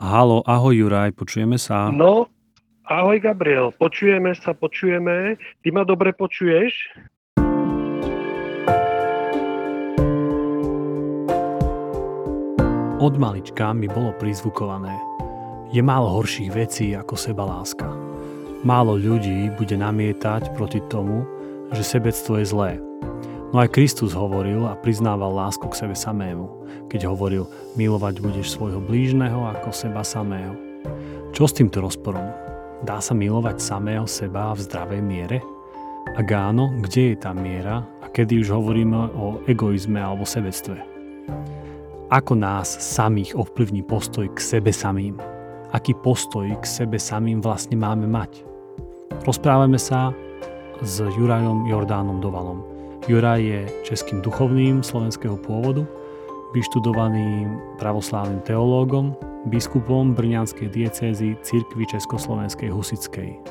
Halo, ahoj Juraj, počujeme sa. No, ahoj Gabriel, počujeme sa, počujeme. Ty ma dobre počuješ? Od malička mi bolo prizvukované. Je málo horších vecí ako seba láska. Málo ľudí bude namietať proti tomu, že sebectvo je zlé. No aj Kristus hovoril a priznával lásku k sebe samému, keď hovoril, milovať budeš svojho blížneho ako seba samého. Čo s týmto rozporom? Dá sa milovať samého seba v zdravej miere? Ak áno, kde je tá miera a kedy už hovoríme o egoizme alebo sebectve? Ako nás samých ovplyvní postoj k sebe samým? Aký postoj k sebe samým vlastne máme mať? Rozprávame sa s Jurajom Jordánom Dovalom, Juraj je českým duchovným slovenského pôvodu, vyštudovaným pravoslávnym teológom, biskupom Brňanskej diecézy Cirkvi Československej Husickej.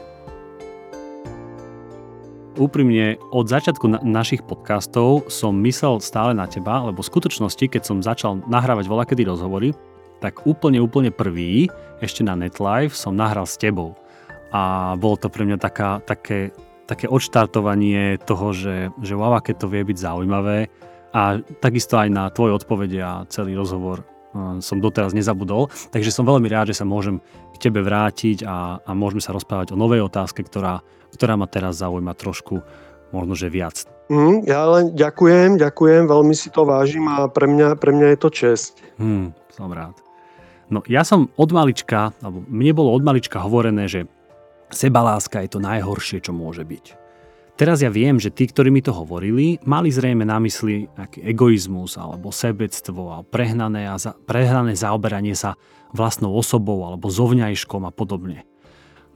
Úprimne, od začiatku na- našich podcastov som myslel stále na teba, lebo v skutočnosti, keď som začal nahrávať voľakedy rozhovory, tak úplne, úplne prvý, ešte na NetLive, som nahral s tebou. A bolo to pre mňa taká, také také odštartovanie toho, že, že wow, aké to vie byť zaujímavé a takisto aj na tvoje odpovede a celý rozhovor uh, som doteraz nezabudol, takže som veľmi rád, že sa môžem k tebe vrátiť a, a môžeme sa rozprávať o novej otázke, ktorá, ktorá ma teraz zaujíma trošku možno, že viac. Mm, ja len ďakujem, ďakujem, veľmi si to vážim a pre mňa, pre mňa je to čest. Hmm, som rád. No ja som od malička, alebo mne bolo od malička hovorené, že Sebaláska je to najhoršie, čo môže byť. Teraz ja viem, že tí, ktorí mi to hovorili, mali zrejme na mysli aký egoizmus alebo sebectvo a prehnané, a za, prehnané zaoberanie sa vlastnou osobou alebo zovňajškom a podobne.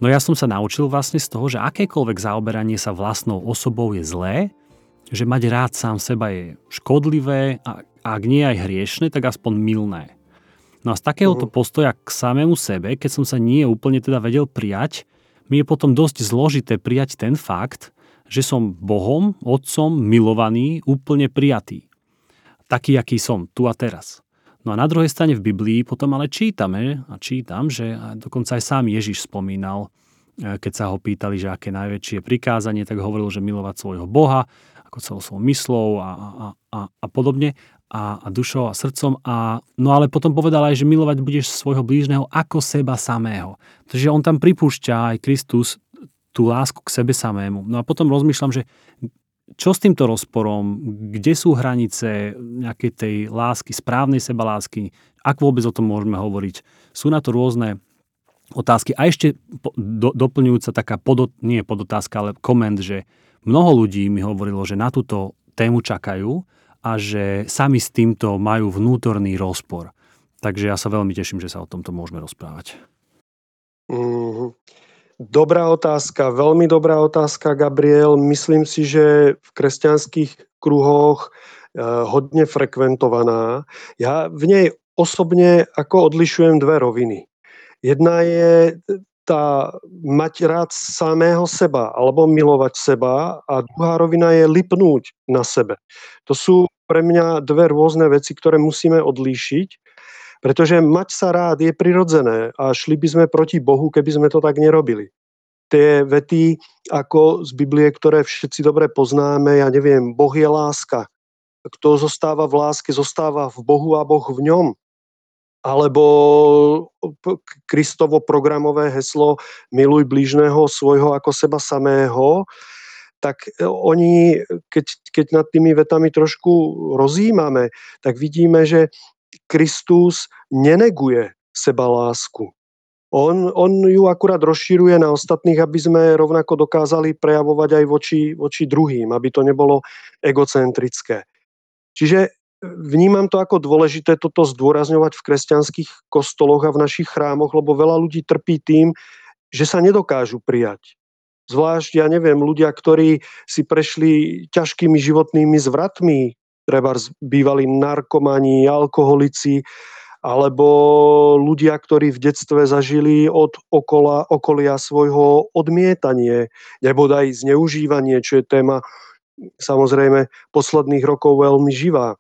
No ja som sa naučil vlastne z toho, že akékoľvek zaoberanie sa vlastnou osobou je zlé, že mať rád sám seba je škodlivé a ak nie aj hriešne, tak aspoň milné. No a z takéhoto mhm. postoja k samému sebe, keď som sa nie úplne teda vedel prijať, mi je potom dosť zložité prijať ten fakt, že som Bohom, Otcom, milovaný, úplne prijatý. Taký, aký som, tu a teraz. No a na druhej strane v Biblii potom ale čítame a čítam, že dokonca aj sám Ježiš spomínal, e, keď sa ho pýtali, že aké najväčšie prikázanie, tak hovoril, že milovať svojho Boha, ako celou svojou myslou a, a, a, a podobne a, a dušou a srdcom. A, no ale potom povedal aj, že milovať budeš svojho blížneho ako seba samého. Takže on tam pripúšťa aj Kristus tú lásku k sebe samému. No a potom rozmýšľam, že čo s týmto rozporom, kde sú hranice nejakej tej lásky, správnej sebalásky, ak vôbec o tom môžeme hovoriť. Sú na to rôzne otázky. A ešte do, doplňujúca taká, podot, nie podotázka, ale koment, že mnoho ľudí mi hovorilo, že na túto tému čakajú a že sami s týmto majú vnútorný rozpor. Takže ja sa veľmi teším, že sa o tomto môžeme rozprávať. Mm, dobrá otázka, veľmi dobrá otázka, Gabriel. Myslím si, že v kresťanských kruhoch eh, hodne frekventovaná. Ja v nej osobne ako odlišujem dve roviny. Jedna je tá mať rád samého seba alebo milovať seba a druhá rovina je lipnúť na sebe. To sú pre mňa dve rôzne veci, ktoré musíme odlíšiť, pretože mať sa rád je prirodzené a šli by sme proti Bohu, keby sme to tak nerobili. Tie vety ako z Biblie, ktoré všetci dobre poznáme, ja neviem, Boh je láska. Kto zostáva v láske, zostáva v Bohu a Boh v ňom alebo Kristovo programové heslo miluj blížneho svojho ako seba samého, tak e, oni, keď, keď nad tými vetami trošku rozjímame, tak vidíme, že Kristus neneguje seba lásku. On, on ju akurát rozširuje na ostatných, aby sme rovnako dokázali prejavovať aj voči, voči druhým, aby to nebolo egocentrické. Čiže vnímam to ako dôležité toto zdôrazňovať v kresťanských kostoloch a v našich chrámoch, lebo veľa ľudí trpí tým, že sa nedokážu prijať. Zvlášť, ja neviem, ľudia, ktorí si prešli ťažkými životnými zvratmi, treba bývali narkomani, alkoholici, alebo ľudia, ktorí v detstve zažili od okola, okolia svojho odmietanie, nebo aj zneužívanie, čo je téma samozrejme posledných rokov veľmi živá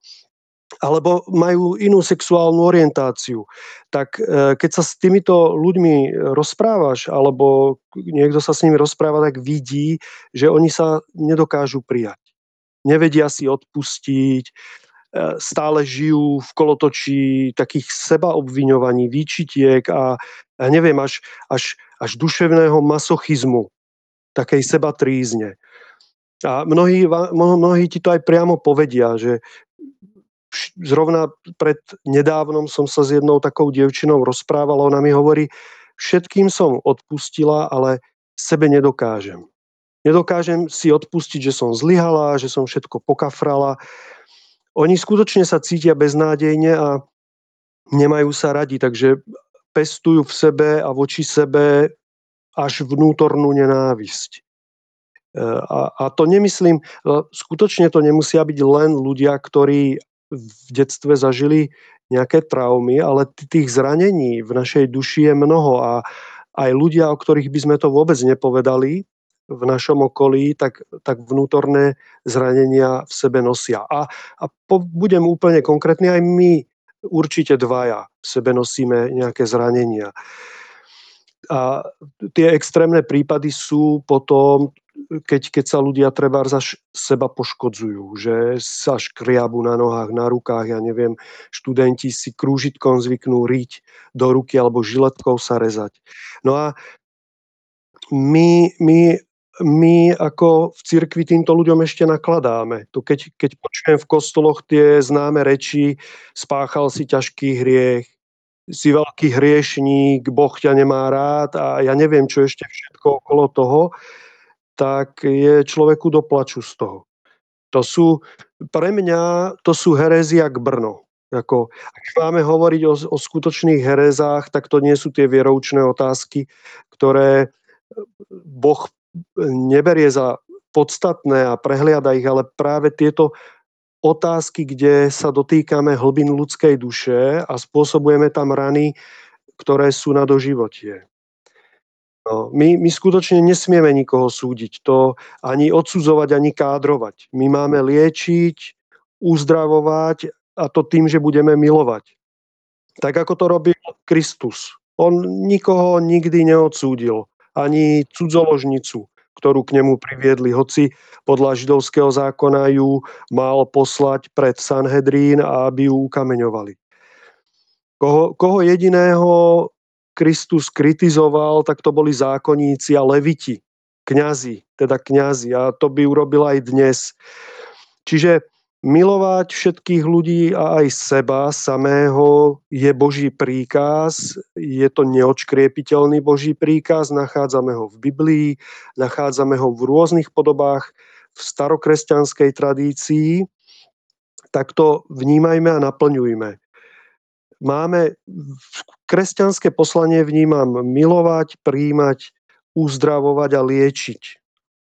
alebo majú inú sexuálnu orientáciu. Tak e, keď sa s týmito ľuďmi rozprávaš, alebo niekto sa s nimi rozpráva, tak vidí, že oni sa nedokážu prijať. Nevedia si odpustiť, e, stále žijú v kolotočí takých sebaobviňovaní, výčitiek a, neviem, až, až, až duševného masochizmu, takej seba trízne. A mnohí, mnohí ti to aj priamo povedia, že zrovna pred nedávnom som sa s jednou takou dievčinou rozprávala, ona mi hovorí, všetkým som odpustila, ale sebe nedokážem. Nedokážem si odpustiť, že som zlyhala, že som všetko pokafrala. Oni skutočne sa cítia beznádejne a nemajú sa radi, takže pestujú v sebe a voči sebe až vnútornú nenávisť. E, a, a to nemyslím, skutočne to nemusia byť len ľudia, ktorí v detstve zažili nejaké traumy, ale tých zranení v našej duši je mnoho a aj ľudia, o ktorých by sme to vôbec nepovedali v našom okolí, tak, tak vnútorné zranenia v sebe nosia. A, a po, budem úplne konkrétny, aj my určite dvaja v sebe nosíme nejaké zranenia. A tie extrémne prípady sú potom keď, keď sa ľudia treba až seba poškodzujú, že sa škriabu na nohách, na rukách, ja neviem, študenti si krúžitkom zvyknú riť do ruky alebo žiletkou sa rezať. No a my, my, my ako v cirkvi týmto ľuďom ešte nakladáme. To keď, keď počujem v kostoloch tie známe reči, spáchal si ťažký hriech, si veľký hriešník, Boh ťa nemá rád a ja neviem, čo ešte všetko okolo toho, tak je človeku do plaču z toho. To sú, pre mňa, to sú herézia k Brno. Ako, ak máme hovoriť o, o skutočných herezách, tak to nie sú tie vieroučné otázky, ktoré Boh neberie za podstatné a prehliada ich, ale práve tieto otázky, kde sa dotýkame hlbin ľudskej duše a spôsobujeme tam rany, ktoré sú na doživotie. No, my, my skutočne nesmieme nikoho súdiť, to ani odsudzovať, ani kádrovať. My máme liečiť, uzdravovať a to tým, že budeme milovať. Tak ako to robil Kristus. On nikoho nikdy neodsúdil, ani cudzoložnicu, ktorú k nemu priviedli, hoci podľa židovského zákona ju mal poslať pred Sanhedrín aby ju ukameňovali. Koho, koho jediného Kristus kritizoval, tak to boli zákonníci a leviti, kňazi, teda kňazi. A to by urobil aj dnes. Čiže milovať všetkých ľudí a aj seba samého je Boží príkaz, je to neočkriepiteľný Boží príkaz, nachádzame ho v Biblii, nachádzame ho v rôznych podobách v starokresťanskej tradícii, tak to vnímajme a naplňujme máme kresťanské poslanie vnímam milovať, príjmať, uzdravovať a liečiť.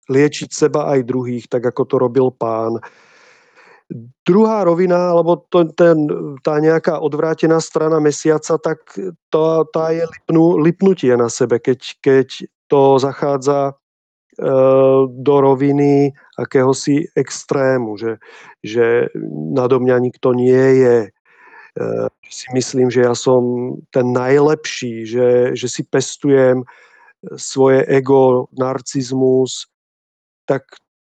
Liečiť seba aj druhých, tak ako to robil pán. Druhá rovina, alebo to, ten, tá nejaká odvrátená strana mesiaca, tak to, tá je lipnú, lipnutie na sebe, keď, keď to zachádza e, do roviny akéhosi extrému, že, že nado mňa nikto nie je, si myslím, že ja som ten najlepší, že, že si pestujem svoje ego, narcizmus, tak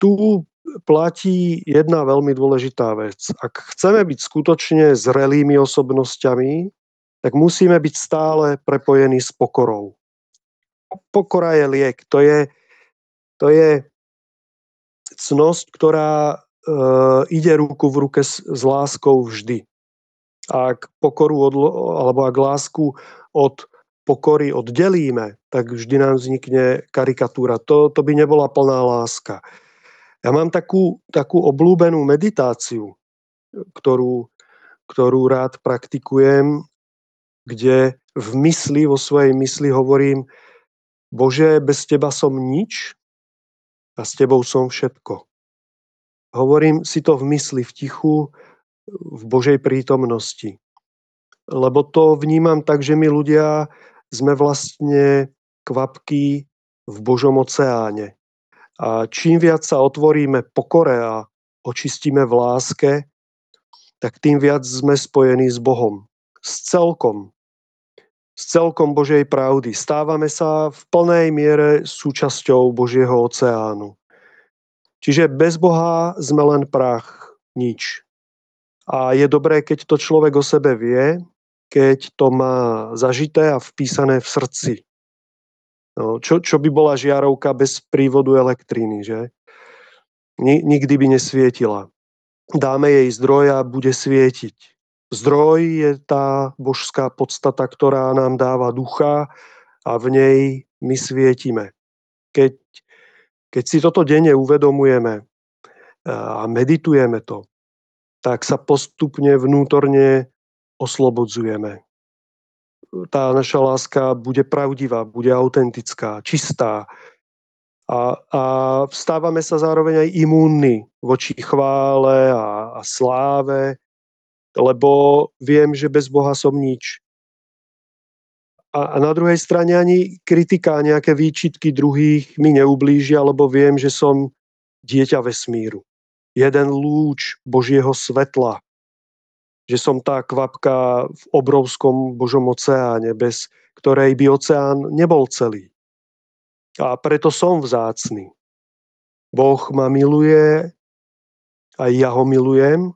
tu platí jedna veľmi dôležitá vec. Ak chceme byť skutočne zrelými osobnosťami, tak musíme byť stále prepojení s pokorou. Pokora je liek. To je, to je cnosť, ktorá e, ide ruku v ruke s, s láskou vždy ak pokoru od, alebo ak lásku od pokory oddelíme, tak vždy nám vznikne karikatúra. To, to by nebola plná láska. Ja mám takú, takú oblúbenú meditáciu, ktorú, ktorú rád praktikujem, kde v mysli, vo svojej mysli hovorím, Bože, bez teba som nič a s tebou som všetko. Hovorím si to v mysli, v tichu, v Božej prítomnosti. Lebo to vnímam tak, že my ľudia sme vlastne kvapky v Božom oceáne. A čím viac sa otvoríme pokore a očistíme v láske, tak tým viac sme spojení s Bohom. S celkom. S celkom Božej pravdy. Stávame sa v plnej miere súčasťou Božieho oceánu. Čiže bez Boha sme len prach, nič. A je dobré, keď to človek o sebe vie, keď to má zažité a vpísané v srdci. No, čo, čo by bola žiarovka bez prívodu elektriny, že? Nikdy by nesvietila. Dáme jej zdroj a bude svietiť. Zdroj je tá božská podstata, ktorá nám dáva ducha a v nej my svietime. Keď, keď si toto denne uvedomujeme a meditujeme to, tak sa postupne vnútorne oslobodzujeme. Tá naša láska bude pravdivá, bude autentická, čistá. A, a stávame sa zároveň aj imúnni voči chvále a, a sláve, lebo viem, že bez Boha som nič. A, a na druhej strane ani kritika, nejaké výčitky druhých mi neublížia, lebo viem, že som dieťa vesmíru jeden lúč Božieho svetla. Že som tá kvapka v obrovskom Božom oceáne, bez ktorej by oceán nebol celý. A preto som vzácný. Boh ma miluje, aj ja ho milujem.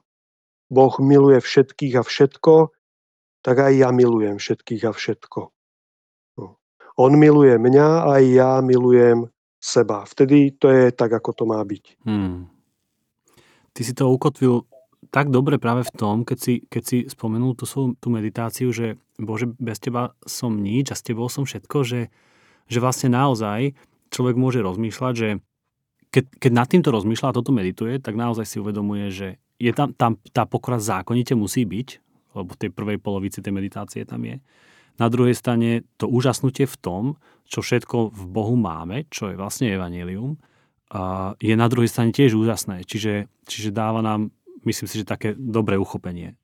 Boh miluje všetkých a všetko, tak aj ja milujem všetkých a všetko. No. On miluje mňa, aj ja milujem seba. Vtedy to je tak, ako to má byť. Hmm. Ty si to ukotvil tak dobre práve v tom, keď si, keď si spomenul tú, tú meditáciu, že Bože, bez teba som nič a s tebou som všetko, že, že vlastne naozaj človek môže rozmýšľať, že keď, keď nad týmto rozmýšľa a toto medituje, tak naozaj si uvedomuje, že je tam, tam tá pokora zákonite musí byť, lebo v tej prvej polovici tej meditácie tam je. Na druhej strane to úžasnutie v tom, čo všetko v Bohu máme, čo je vlastne je na druhej strane tiež úžasné. Čiže, čiže dáva nám, myslím si, že také dobré uchopenie.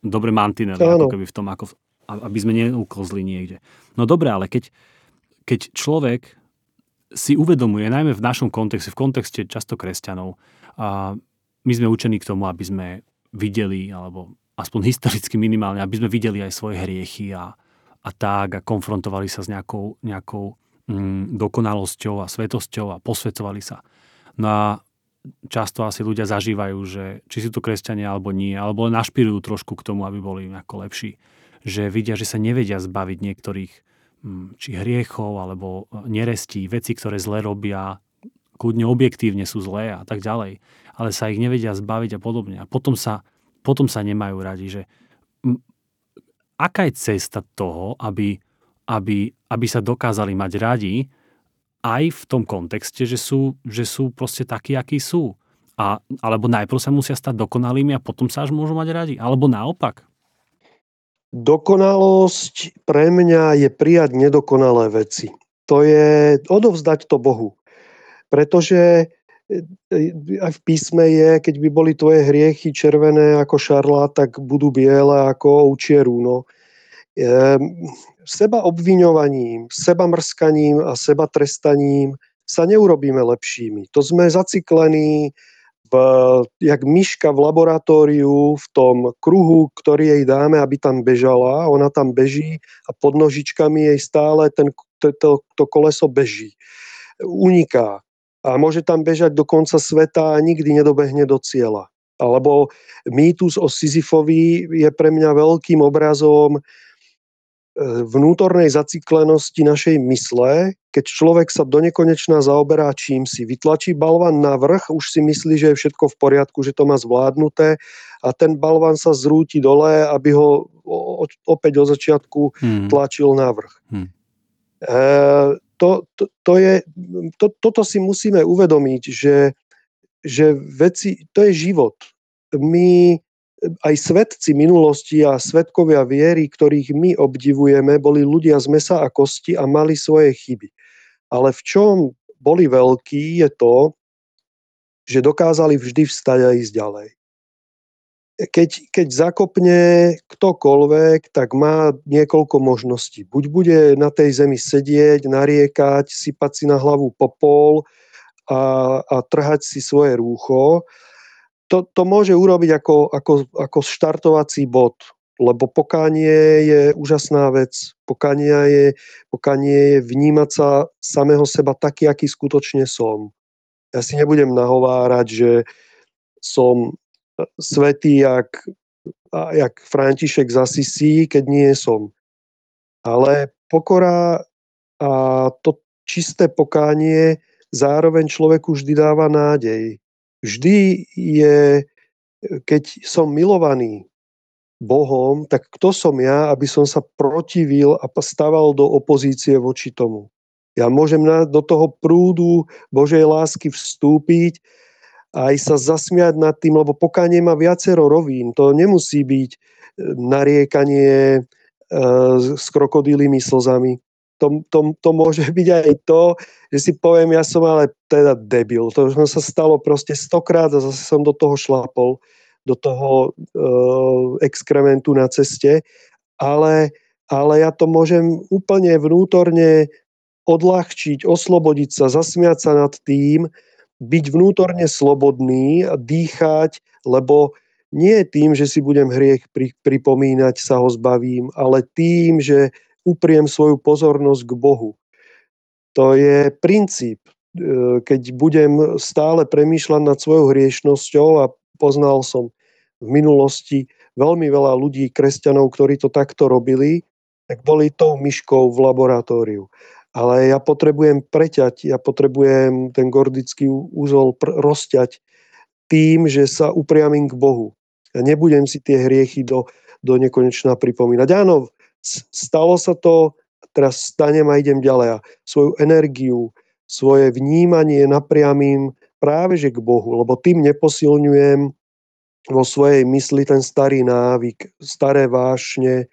Dobré mantinely, ako keby v tom, ako, aby sme neuklzli niekde. No dobre, ale keď, keď človek si uvedomuje, najmä v našom kontexte, v kontexte často kresťanov, a my sme učení k tomu, aby sme videli, alebo aspoň historicky minimálne, aby sme videli aj svoje hriechy a, a tak a konfrontovali sa s nejakou, nejakou dokonalosťou a svetosťou a posvetovali sa. No a často asi ľudia zažívajú, že či sú to kresťania alebo nie, alebo našpirujú trošku k tomu, aby boli ako lepší. Že vidia, že sa nevedia zbaviť niektorých mm, či hriechov alebo nerestí, veci, ktoré zle robia, kľudne objektívne sú zlé a tak ďalej, ale sa ich nevedia zbaviť a podobne. A potom sa, potom sa nemajú radi, že aká je cesta toho, aby aby, aby sa dokázali mať radi aj v tom kontexte, že sú, že sú proste takí, akí sú. A, alebo najprv sa musia stať dokonalými a potom sa až môžu mať radi. Alebo naopak. Dokonalosť pre mňa je prijať nedokonalé veci. To je odovzdať to Bohu. Pretože e, aj v písme je, keď by boli tvoje hriechy červené ako šarla, tak budú biele ako ovčie rúno. Ehm, seba obviňovaním, seba mrskaním a seba trestaním sa neurobíme lepšími. To sme zaciklení v, jak myška v laboratóriu v tom kruhu, ktorý jej dáme, aby tam bežala. Ona tam beží a pod nožičkami jej stále ten, to, to, to koleso beží. Uniká. A môže tam bežať do konca sveta a nikdy nedobehne do cieľa. Alebo mýtus o Sisyfovi je pre mňa veľkým obrazom vnútornej zaciklenosti našej mysle, keď človek sa do nekonečna zaoberá čím si, vytlačí balvan na vrch, už si myslí, že je všetko v poriadku, že to má zvládnuté a ten balvan sa zrúti dole, aby ho opäť od začiatku hmm. tlačil na vrch. Hmm. E, to, to, to je, to, toto si musíme uvedomiť, že, že veci, to je život. My aj svetci minulosti a svetkovia viery, ktorých my obdivujeme, boli ľudia z mesa a kosti a mali svoje chyby. Ale v čom boli veľkí je to, že dokázali vždy vstať a ísť ďalej. Keď, keď zakopne ktokoľvek, tak má niekoľko možností. Buď bude na tej zemi sedieť, nariekať, sypať si na hlavu popol a, a trhať si svoje rúcho, to, to môže urobiť ako, ako, ako štartovací bod, lebo pokánie je úžasná vec. Pokánie je, pokánie je vnímať sa samého seba taký, aký skutočne som. Ja si nebudem nahovárať, že som svetý jak, jak František z Asisi, keď nie som. Ale pokora a to čisté pokánie zároveň človeku vždy dáva nádej. Vždy je, keď som milovaný Bohom, tak kto som ja, aby som sa protivil a staval do opozície voči tomu. Ja môžem do toho prúdu Božej lásky vstúpiť a aj sa zasmiať nad tým, lebo pokánie má viacero rovín. To nemusí byť e, nariekanie e, s krokodílými slzami to, to, to môže byť aj to, že si poviem, ja som ale teda debil. To už sa stalo proste stokrát a zase som do toho šlapol, do toho uh, exkrementu na ceste. Ale, ale ja to môžem úplne vnútorne odľahčiť, oslobodiť sa, zasmiať sa nad tým, byť vnútorne slobodný a dýchať, lebo nie tým, že si budem hriech pri, pripomínať, sa ho zbavím, ale tým, že upriem svoju pozornosť k Bohu. To je princíp. E, keď budem stále premýšľať nad svojou hriešnosťou a poznal som v minulosti veľmi veľa ľudí, kresťanov, ktorí to takto robili, tak boli tou myškou v laboratóriu. Ale ja potrebujem preťať, ja potrebujem ten gordický úzol pr- rozťať tým, že sa upriamím k Bohu. Ja nebudem si tie hriechy do, do nekonečna pripomínať. Áno, stalo sa to, teraz stanem a idem ďalej. A svoju energiu, svoje vnímanie napriamím práve že k Bohu, lebo tým neposilňujem vo svojej mysli ten starý návyk, staré vášne.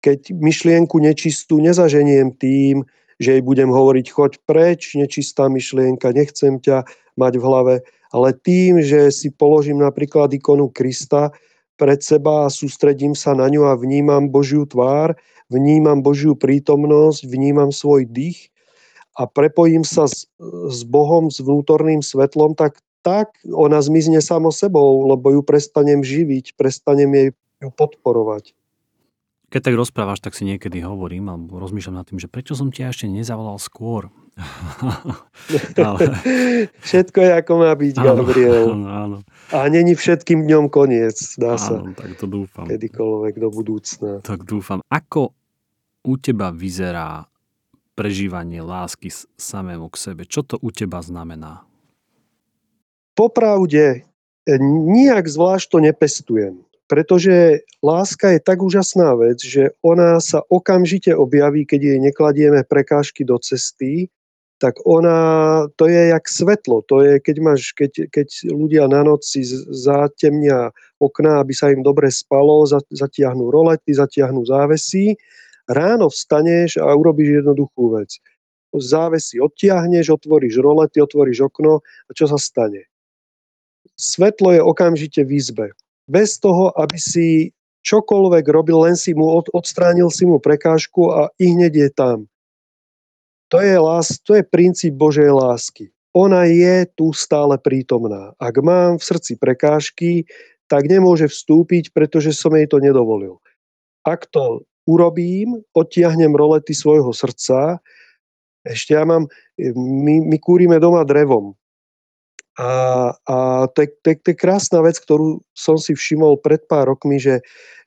Keď myšlienku nečistú nezaženiem tým, že jej budem hovoriť, choď preč, nečistá myšlienka, nechcem ťa mať v hlave, ale tým, že si položím napríklad ikonu Krista, pred seba a sústredím sa na ňu a vnímam Božiu tvár, vnímam Božiu prítomnosť, vnímam svoj dých a prepojím sa s, s Bohom, s vnútorným svetlom, tak tak ona zmizne samo sebou, lebo ju prestanem živiť, prestanem jej ju podporovať. Keď tak rozprávaš, tak si niekedy hovorím alebo rozmýšľam nad tým, že prečo som ťa ešte nezavolal skôr. Ale... Všetko je ako má byť, Gabriel. Áno, áno. A není všetkým dňom koniec, dá sa. Áno, tak to dúfam. Kedykoľvek do budúcna. Tak dúfam. Ako u teba vyzerá prežívanie lásky samému k sebe? Čo to u teba znamená? Popravde, nijak zvlášť to nepestujem. Pretože láska je tak úžasná vec, že ona sa okamžite objaví, keď jej nekladieme prekážky do cesty tak ona, to je jak svetlo, to je, keď, máš, keď, keď ľudia na noci zatemnia okná, aby sa im dobre spalo, zatiahnu rolety, zatiahnu závesy, ráno vstaneš a urobíš jednoduchú vec. Závesy odtiahneš, otvoríš rolety, otvoríš okno a čo sa stane? Svetlo je okamžite v izbe. Bez toho, aby si čokoľvek robil, len si mu odstránil si mu prekážku a i hneď je tam to je, lás, to je princíp Božej lásky. Ona je tu stále prítomná. Ak mám v srdci prekážky, tak nemôže vstúpiť, pretože som jej to nedovolil. Ak to urobím, odtiahnem rolety svojho srdca, ešte ja mám, my, my kúrime doma drevom. A, a to, je, to, je, to je krásna vec, ktorú som si všimol pred pár rokmi, že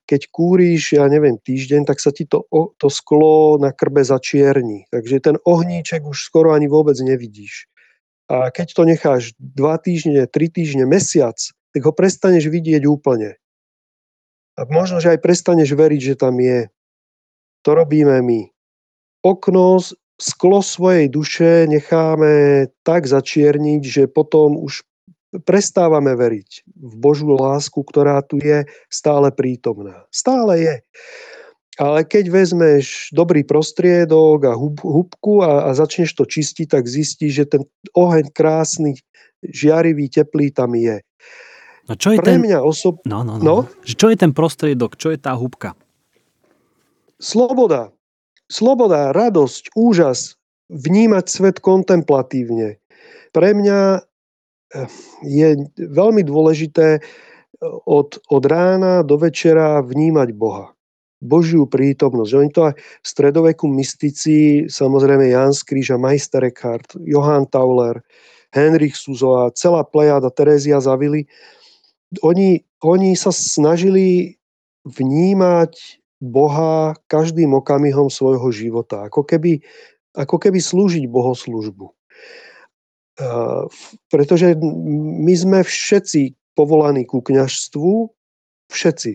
keď kúriš, ja neviem, týždeň, tak sa ti to, to sklo na krbe začierni. Takže ten ohníček už skoro ani vôbec nevidíš. A keď to necháš dva týždne, tri týždne, mesiac, tak ho prestaneš vidieť úplne. A možno, že aj prestaneš veriť, že tam je. To robíme my. Okno, sklo svojej duše necháme tak začierniť, že potom už prestávame veriť v Božú lásku, ktorá tu je stále prítomná. Stále je. Ale keď vezmeš dobrý prostriedok a hub, hubku a, a začneš to čistiť, tak zistíš, že ten oheň krásny, žiarivý, teplý tam je. No čo je Pre ten... mňa osob... No, no, no. no? Čo je ten prostriedok? Čo je tá hubka? Sloboda. Sloboda, radosť, úžas, vnímať svet kontemplatívne. Pre mňa je veľmi dôležité od, od rána do večera vnímať Boha. Božiu prítomnosť. Oni to aj v stredoveku mystici, samozrejme Jan Skríža, Majster Eckhart, Johann Tauler, Henrich Suzo a celá plejada Terézia Zavili, oni, oni sa snažili vnímať Boha každým okamihom svojho života. Ako keby, ako keby slúžiť bohoslužbu. Pretože my sme všetci povolaní ku kňažstvu, všetci.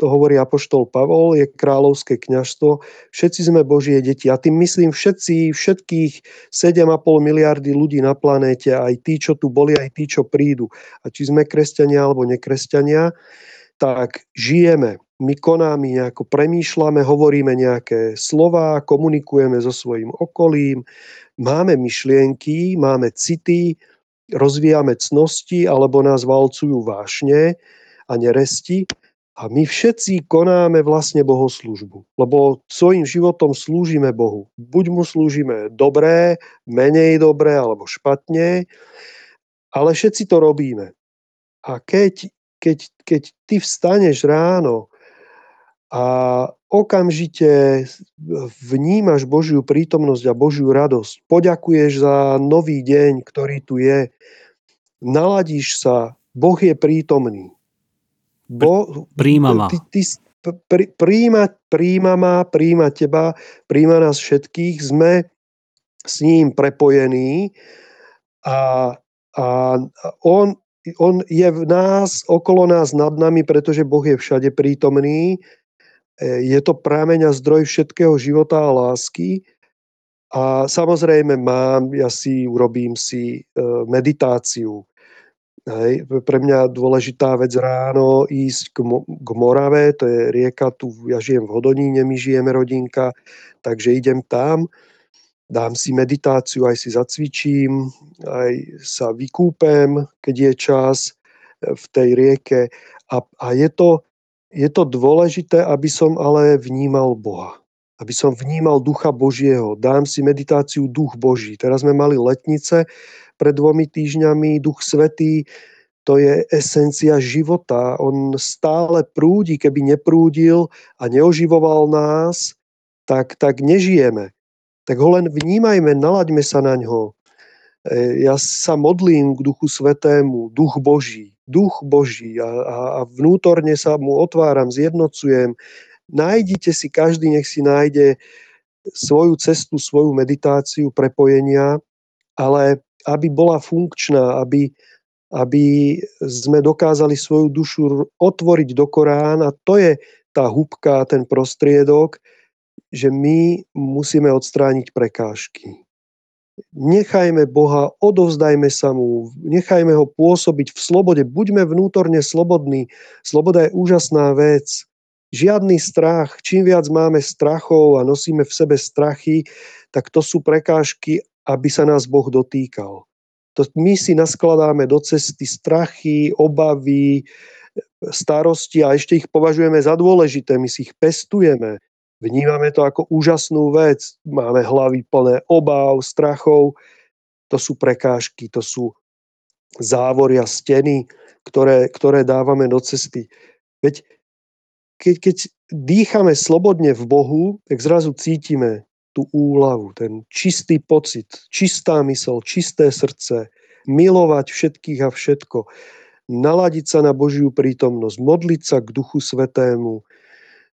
To hovorí apoštol Pavol, je kráľovské kňažstvo. Všetci sme Božie deti. A tým myslím všetci, všetkých 7,5 miliardy ľudí na planéte, aj tí, čo tu boli, aj tí, čo prídu. A či sme kresťania alebo nekresťania, tak žijeme. My konáme nejako, premýšľame, hovoríme nejaké slova, komunikujeme so svojím okolím, máme myšlienky, máme city, rozvíjame cnosti alebo nás valcujú vášne a neresti. A my všetci konáme vlastne bohoslužbu, lebo svojim životom slúžime Bohu. Buď mu slúžime dobré, menej dobré alebo špatne, ale všetci to robíme. A keď, keď, keď ty vstaneš ráno a okamžite vnímaš Božiu prítomnosť a Božiu radosť, poďakuješ za nový deň, ktorý tu je, naladíš sa, Boh je prítomný. Bo, príjma ma. Ty, ty, prí, príjma, príjma ma, príjma teba, príjma nás všetkých, sme s ním prepojení a, a on, on je v nás, okolo nás, nad nami, pretože Boh je všade prítomný. E, je to prámeň a zdroj všetkého života a lásky a samozrejme mám, ja si urobím si e, meditáciu. Hej. Pre mňa dôležitá vec ráno ísť k, k Morave, to je rieka, tu ja žijem v Hodoníne, my žijeme rodinka, takže idem tam, dám si meditáciu, aj si zacvičím, aj sa vykúpem, keď je čas e, v tej rieke. A, a je, to, je to dôležité, aby som ale vnímal Boha aby som vnímal Ducha Božieho. Dám si meditáciu Duch Boží. Teraz sme mali letnice pred dvomi týždňami. Duch Svetý, to je esencia života. On stále prúdi. Keby neprúdil a neoživoval nás, tak, tak nežijeme. Tak ho len vnímajme, nalaďme sa na ňo. E, ja sa modlím k Duchu Svetému, Duch Boží, Duch Boží a, a, a vnútorne sa mu otváram, zjednocujem, nájdite si, každý nech si nájde svoju cestu, svoju meditáciu prepojenia, ale aby bola funkčná, aby, aby sme dokázali svoju dušu otvoriť do Korán a to je tá hubka, ten prostriedok, že my musíme odstrániť prekážky. Nechajme Boha, odovzdajme sa mu, nechajme ho pôsobiť v slobode, buďme vnútorne slobodní. Sloboda je úžasná vec žiadny strach. Čím viac máme strachov a nosíme v sebe strachy, tak to sú prekážky, aby sa nás Boh dotýkal. To my si naskladáme do cesty strachy, obavy, starosti a ešte ich považujeme za dôležité. My si ich pestujeme. Vnímame to ako úžasnú vec. Máme hlavy plné obáv, strachov. To sú prekážky, to sú závoria, steny, ktoré, ktoré dávame do cesty. Veď keď, keď dýchame slobodne v Bohu, tak zrazu cítime tú úlavu, ten čistý pocit, čistá mysl, čisté srdce, milovať všetkých a všetko, naladiť sa na Božiu prítomnosť, modliť sa k Duchu Svetému.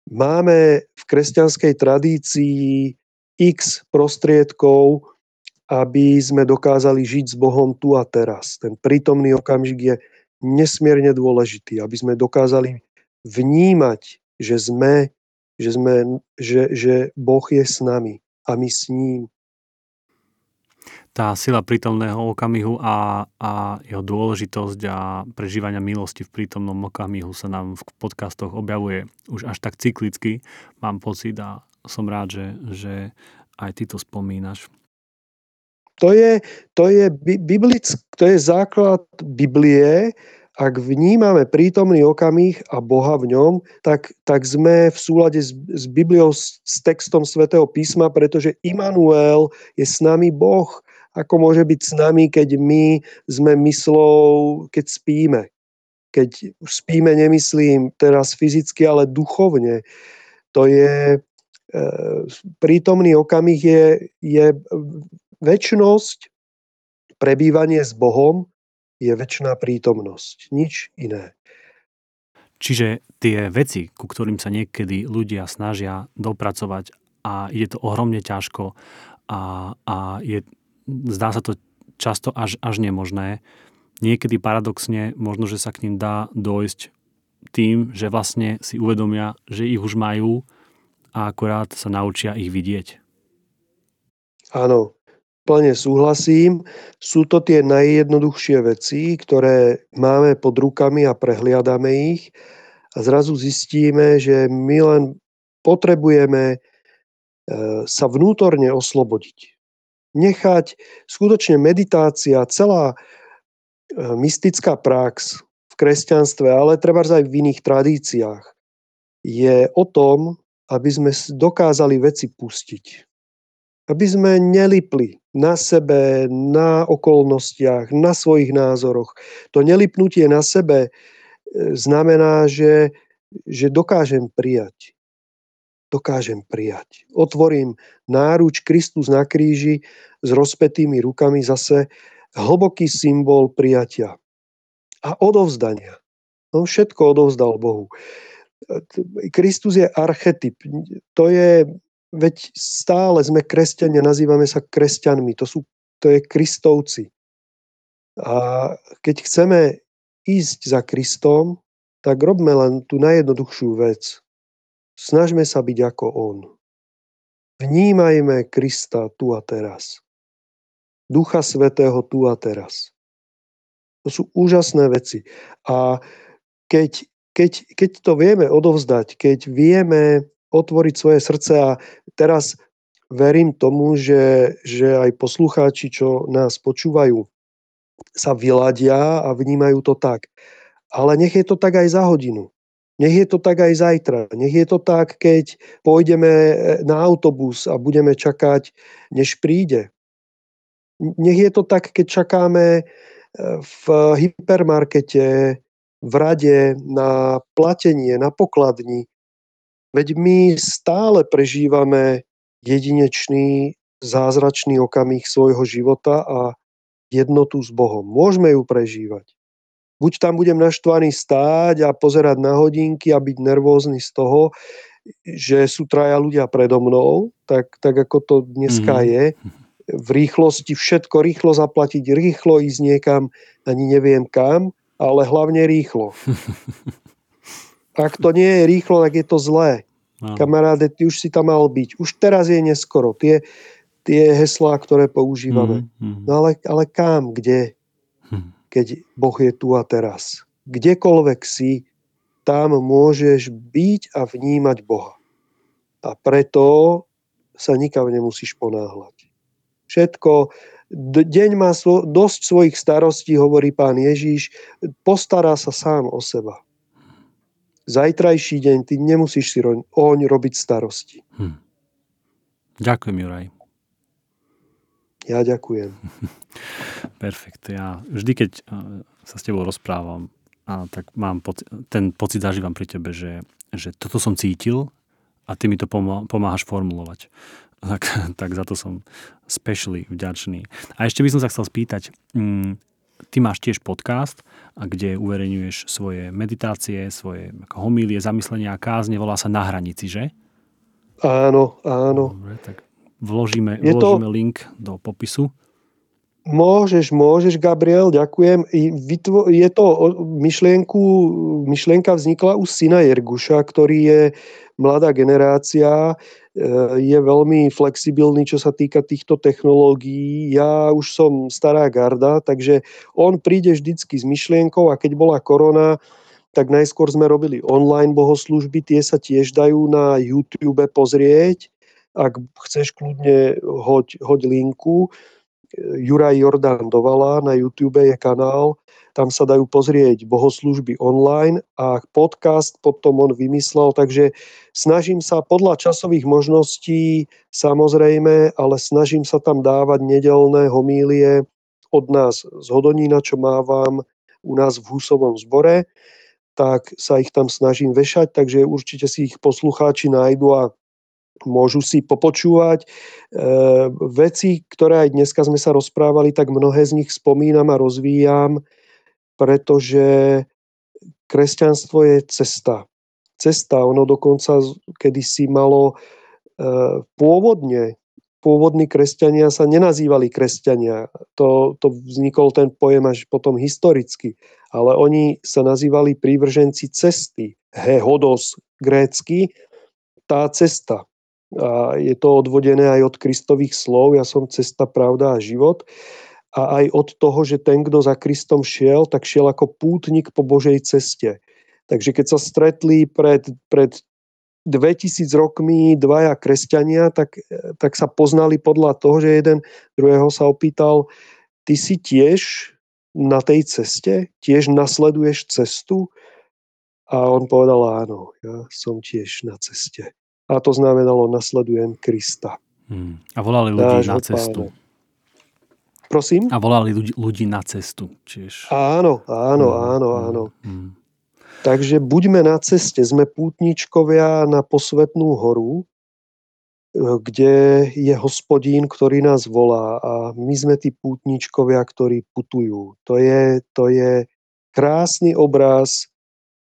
Máme v kresťanskej tradícii x prostriedkov, aby sme dokázali žiť s Bohom tu a teraz. Ten prítomný okamžik je nesmierne dôležitý, aby sme dokázali vnímať, že sme, že, sme, že, že Boh je s nami a my s ním. Tá sila prítomného okamihu a, a jeho dôležitosť a prežívania milosti v prítomnom okamihu sa nám v podcastoch objavuje už až tak cyklicky. Mám pocit a som rád, že, že aj ty to spomínaš. To je, to je, biblick, to je základ Biblie ak vnímame prítomný okamih a Boha v ňom, tak, tak sme v súlade s, s Bibliou, s, s textom svätého písma, pretože Immanuel je s nami Boh. Ako môže byť s nami, keď my sme myslou, keď spíme. Keď už spíme, nemyslím teraz fyzicky, ale duchovne. To je e, prítomný okamih je, je väčnosť, prebývanie s Bohom je väčšiná prítomnosť, nič iné. Čiže tie veci, ku ktorým sa niekedy ľudia snažia dopracovať a je to ohromne ťažko a, a je, zdá sa to často až, až nemožné, niekedy paradoxne možno, že sa k ním dá dojsť tým, že vlastne si uvedomia, že ich už majú a akorát sa naučia ich vidieť. Áno, plne súhlasím. Sú to tie najjednoduchšie veci, ktoré máme pod rukami a prehliadame ich a zrazu zistíme, že my len potrebujeme e, sa vnútorne oslobodiť. Nechať skutočne meditácia, celá e, mystická prax v kresťanstve, ale treba aj v iných tradíciách, je o tom, aby sme dokázali veci pustiť aby sme nelipli na sebe, na okolnostiach, na svojich názoroch. To nelipnutie na sebe e, znamená, že, že dokážem prijať. Dokážem prijať. Otvorím náruč Kristus na kríži s rozpetými rukami zase hlboký symbol prijatia a odovzdania. On všetko odovzdal Bohu. Kristus je archetyp. To je Veď stále sme kresťania, nazývame sa kresťanmi, to, sú, to je kristovci. A keď chceme ísť za Kristom, tak robme len tú najjednoduchšiu vec. Snažme sa byť ako On. Vnímajme Krista tu a teraz. Ducha Svetého tu a teraz. To sú úžasné veci. A keď, keď, keď to vieme odovzdať, keď vieme otvoriť svoje srdce a teraz verím tomu, že, že aj poslucháči, čo nás počúvajú, sa vyladia a vnímajú to tak. Ale nech je to tak aj za hodinu. Nech je to tak aj zajtra. Nech je to tak, keď pôjdeme na autobus a budeme čakať, než príde. Nech je to tak, keď čakáme e, v hypermarkete, v rade na platenie, na pokladni, Veď my stále prežívame jedinečný, zázračný okamih svojho života a jednotu s Bohom. Môžeme ju prežívať. Buď tam budem naštvaný stáť a pozerať na hodinky a byť nervózny z toho, že sú traja ľudia predo mnou, tak, tak ako to dneska mm-hmm. je, v rýchlosti všetko rýchlo zaplatiť, rýchlo ísť niekam, ani neviem kam, ale hlavne rýchlo. Ak to nie je rýchlo, tak je to zlé. No. Kamaráde, ty už si tam mal byť. Už teraz je neskoro. Tie, tie heslá, ktoré používame. Mm-hmm. No ale, ale kam, kde? Keď Boh je tu a teraz. Kdekoľvek si, tam môžeš byť a vnímať Boha. A preto sa nikam nemusíš ponáhľať. Všetko, deň má svo, dosť svojich starostí, hovorí pán Ježíš, postará sa sám o seba zajtrajší deň, ty nemusíš si oň robiť starosti. Hm. Ďakujem, Juraj. Ja ďakujem. Perfekt. Ja vždy, keď eh, sa s tebou rozprávam, a tak mám poci- ten pocit zažívam pri tebe, že, že toto som cítil a ty mi to pomáhaš formulovať. Tak, tak za to som specially vďačný. A ešte by som sa chcel spýtať, mm, ty máš tiež podcast, kde uverejňuješ svoje meditácie, svoje homílie, zamyslenia a kázne, volá sa Na hranici, že? Áno, áno. Dobre, tak vložíme, je vložíme to... link do popisu. Môžeš, môžeš, Gabriel, ďakujem. Je to myšlienku, myšlienka vznikla u syna Jerguša, ktorý je mladá generácia, je veľmi flexibilný, čo sa týka týchto technológií. Ja už som stará garda, takže on príde vždycky s myšlienkou a keď bola korona, tak najskôr sme robili online bohoslužby, tie sa tiež dajú na YouTube pozrieť. Ak chceš kľudne, hoď, hoď linku. Juraj Jordan Dovala na YouTube je kanál, tam sa dajú pozrieť bohoslužby online a podcast potom on vymyslel, takže snažím sa podľa časových možností samozrejme, ale snažím sa tam dávať nedelné homílie od nás z Hodonína, čo mávam u nás v Husovom zbore, tak sa ich tam snažím vešať, takže určite si ich poslucháči nájdu a môžu si popočúvať. E, veci, ktoré aj dneska sme sa rozprávali, tak mnohé z nich spomínam a rozvíjam, pretože kresťanstvo je cesta. Cesta, ono dokonca kedysi malo e, pôvodne, pôvodní kresťania sa nenazývali kresťania. To, to vznikol ten pojem až potom historicky. Ale oni sa nazývali prívrženci cesty. Hehodos grécky, tá cesta. A je to odvodené aj od Kristových slov, ja som cesta, pravda a život. A aj od toho, že ten, kto za Kristom šiel, tak šiel ako pútnik po Božej ceste. Takže keď sa stretli pred, pred 2000 rokmi dvaja kresťania, tak, tak sa poznali podľa toho, že jeden druhého sa opýtal, ty si tiež na tej ceste, tiež nasleduješ cestu? A on povedal, áno, ja som tiež na ceste. A to znamenalo, nasledujem Krista. Hmm. A volali ľudí Dáš na cestu. Pána. Prosím? A volali ľudí, ľudí na cestu. Čiž... Áno, áno, hmm. áno, hmm. áno. Hmm. Takže buďme na ceste, sme pútničkovia na posvetnú horu, kde je hospodín, ktorý nás volá a my sme tí pútničkovia, ktorí putujú. To je, to je krásny obraz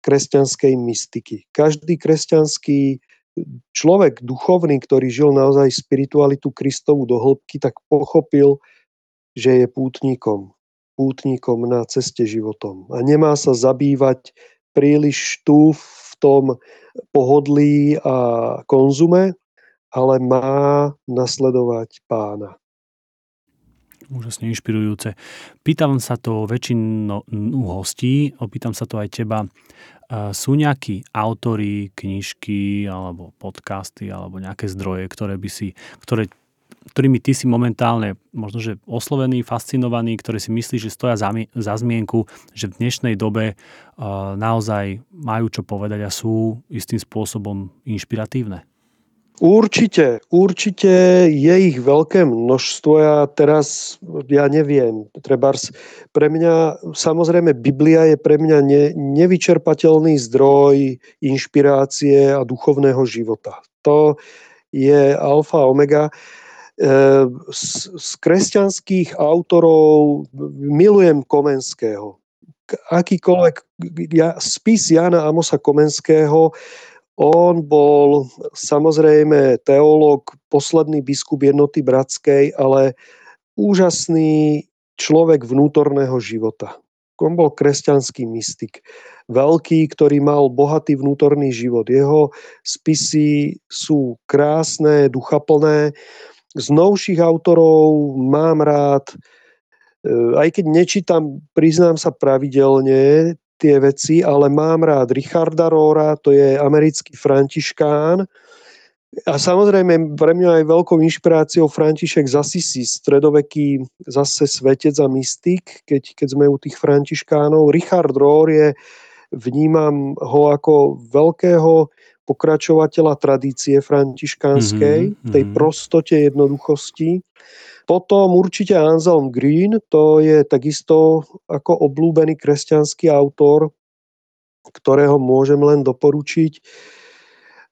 kresťanskej mystiky. Každý kresťanský človek duchovný, ktorý žil naozaj spiritualitu Kristovu do hĺbky, tak pochopil, že je pútnikom. Pútnikom na ceste životom. A nemá sa zabývať príliš tu v tom pohodlí a konzume, ale má nasledovať pána. Úžasne inšpirujúce. Pýtam sa to väčšinu hostí, opýtam sa to aj teba. Sú nejakí autory, knižky alebo podcasty alebo nejaké zdroje, ktoré by si, ktoré, ktorými ty si momentálne možno, že oslovený, fascinovaný, ktoré si myslíš, že stoja za, za zmienku, že v dnešnej dobe uh, naozaj majú čo povedať a sú istým spôsobom inšpiratívne? Určite, určite je ich veľké množstvo. Ja teraz, ja neviem, trebárs, pre mňa, samozrejme, Biblia je pre mňa ne, nevyčerpateľný zdroj inšpirácie a duchovného života. To je alfa omega. E, z, z kresťanských autorov milujem Komenského. Akýkoľvek ja, spis Jana Amosa Komenského on bol samozrejme teológ, posledný biskup jednoty bratskej, ale úžasný človek vnútorného života. On bol kresťanský mystik. Veľký, ktorý mal bohatý vnútorný život. Jeho spisy sú krásne, duchaplné. Z novších autorov mám rád, e, aj keď nečítam, priznám sa pravidelne, tie veci, ale mám rád Richarda Rora, to je americký františkán. A samozrejme pre mňa aj veľkou inšpiráciou František z Assisi, stredoveký zase svetec a mystik, keď, keď sme u tých františkánov. Richard Rohr je, vnímam ho ako veľkého pokračovateľa tradície františkánskej, mm-hmm. tej prostote, jednoduchosti. Potom určite Anselm Green, to je takisto ako oblúbený kresťanský autor, ktorého môžem len doporučiť.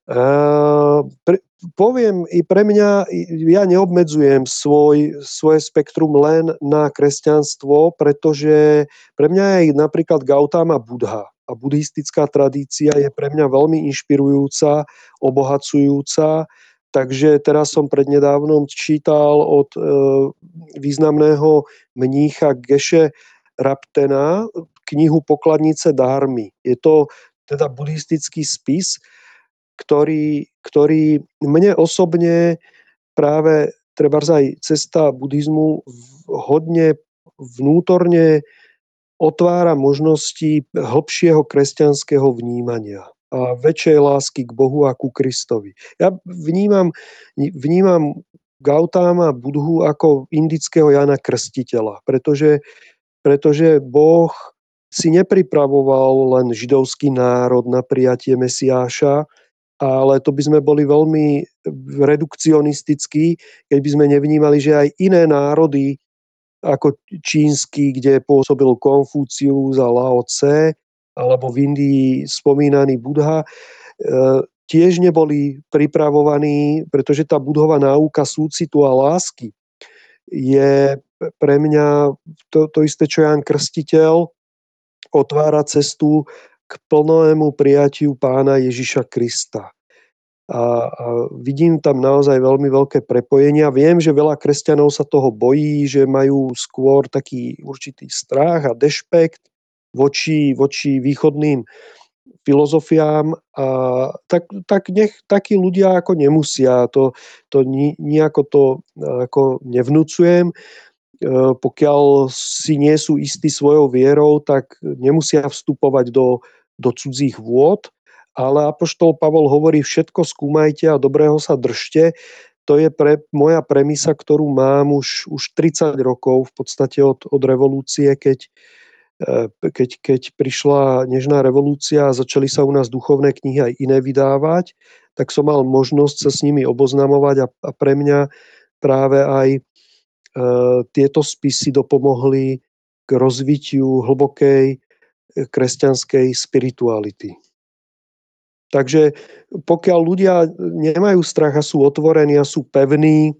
Uh, pre, poviem, i pre mňa, ja neobmedzujem svoj, svoje spektrum len na kresťanstvo, pretože pre mňa je napríklad Gautama Budha a buddhistická tradícia je pre mňa veľmi inšpirujúca, obohacujúca Takže teraz som prednedávnom čítal od e, významného mnícha Geše Raptena knihu Pokladnice dármy. Je to teda buddhistický spis, ktorý, ktorý mne osobne práve treba aj cesta buddhizmu hodne vnútorne otvára možnosti hĺbšieho kresťanského vnímania a väčšej lásky k Bohu a ku Kristovi. Ja vnímam, vnímam Gautama Budhu ako indického Jana Krstiteľa, pretože, pretože Boh si nepripravoval len židovský národ na prijatie Mesiáša, ale to by sme boli veľmi redukcionistickí, keď by sme nevnímali, že aj iné národy, ako čínsky, kde pôsobil Konfúcius a Lao Tse, alebo v Indii spomínaný Budha, e, tiež neboli pripravovaní, pretože tá budhová náuka súcitu a lásky je pre mňa to, to isté, čo Jan Krstiteľ, otvára cestu k plnému prijatiu pána Ježiša Krista. A, a vidím tam naozaj veľmi veľké prepojenia. Viem, že veľa kresťanov sa toho bojí, že majú skôr taký určitý strach a dešpekt voči, voči východným filozofiám. A tak, tak nech takí ľudia ako nemusia. To, to nejako to ako nevnúcujem. E, pokiaľ si nie sú istí svojou vierou, tak nemusia vstupovať do, do cudzích vôd, ale Apoštol Pavol hovorí, všetko skúmajte a dobrého sa držte. To je pre, moja premisa, ktorú mám už, už 30 rokov, v podstate od, od revolúcie, keď, e, keď, keď prišla Nežná revolúcia a začali sa u nás duchovné knihy aj iné vydávať, tak som mal možnosť sa s nimi oboznamovať a, a pre mňa práve aj Eh, tieto spisy dopomohli k rozvitiu hlbokej eh, kresťanskej spirituality. Takže pokiaľ ľudia nemajú strach a sú otvorení a sú pevní e,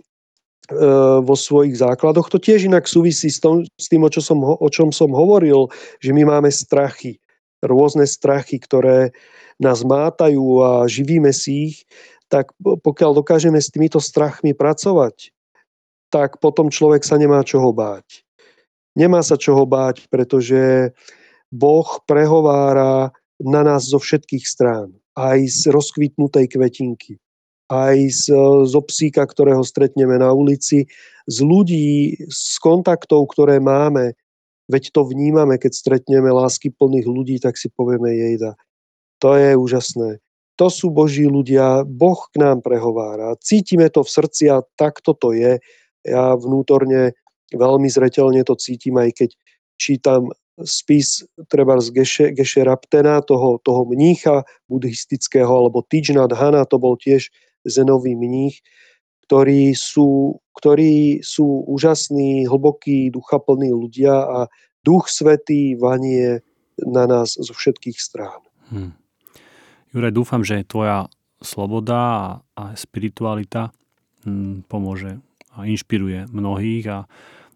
vo svojich základoch, to tiež inak súvisí s, tom, s tým, o, čo som, o čom som hovoril, že my máme strachy, rôzne strachy, ktoré nás mátajú a živíme si ich, tak pokiaľ dokážeme s týmito strachmi pracovať, tak potom človek sa nemá čoho báť. Nemá sa čoho báť, pretože Boh prehovára na nás zo všetkých strán. Aj z rozkvitnutej kvetinky, aj z, z psíka, ktorého stretneme na ulici, z ľudí, z kontaktov, ktoré máme, veď to vnímame, keď stretneme lásky plných ľudí, tak si povieme jejda. To je úžasné. To sú Boží ľudia, Boh k nám prehovára. Cítime to v srdci a takto to je ja vnútorne veľmi zretelne to cítim, aj keď čítam spis treba z Geshe, Geshe Raptena, toho, toho mnícha buddhistického, alebo Tijnat Hana, to bol tiež zenový mních, ktorí sú, ktorí sú úžasní, hlbokí, duchaplní ľudia a duch svetý vanie na nás zo všetkých strán. Hmm. Juraj, dúfam, že tvoja sloboda a, spiritualita hm, pomôže a inšpiruje mnohých a,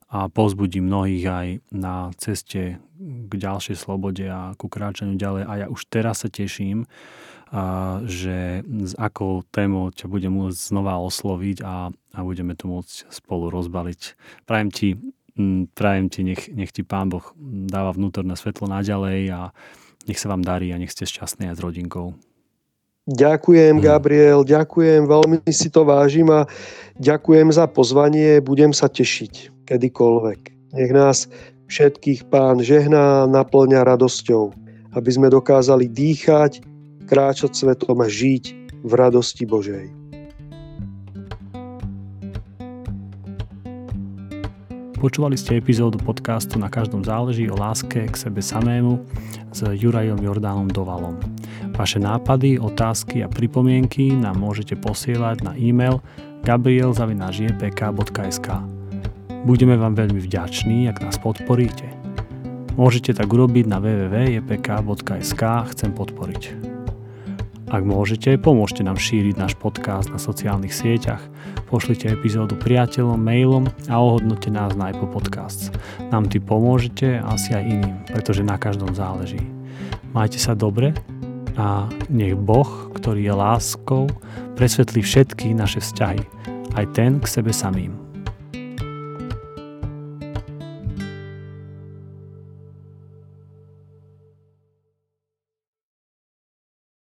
a povzbudí mnohých aj na ceste k ďalšej slobode a ku kráčaniu ďalej. A ja už teraz sa teším, a, že s akou témou ťa budem môcť znova osloviť a, a budeme to môcť spolu rozbaliť. Prajem ti, prajem ti nech, nech ti Pán Boh dáva vnútorné svetlo naďalej a nech sa vám darí a nech ste šťastní aj s rodinkou. Ďakujem, hmm. Gabriel, ďakujem, veľmi si to vážim a ďakujem za pozvanie, budem sa tešiť kedykoľvek. Nech nás všetkých pán žehná, naplňa radosťou, aby sme dokázali dýchať, kráčať svetom a žiť v radosti Božej. Počúvali ste epizódu podcastu Na každom záleží o láske k sebe samému s Jurajom Jordánom Dovalom. Vaše nápady, otázky a pripomienky nám môžete posielať na e-mail gabriel.jpk.sk Budeme vám veľmi vďační, ak nás podporíte. Môžete tak urobiť na www.jpk.sk Chcem podporiť. Ak môžete, pomôžte nám šíriť náš podcast na sociálnych sieťach, pošlite epizódu priateľom, mailom a ohodnote nás na Apple Podcasts. Nám ty pomôžete asi aj iným, pretože na každom záleží. Majte sa dobre a nech Boh, ktorý je láskou, presvetlí všetky naše vzťahy, aj ten k sebe samým.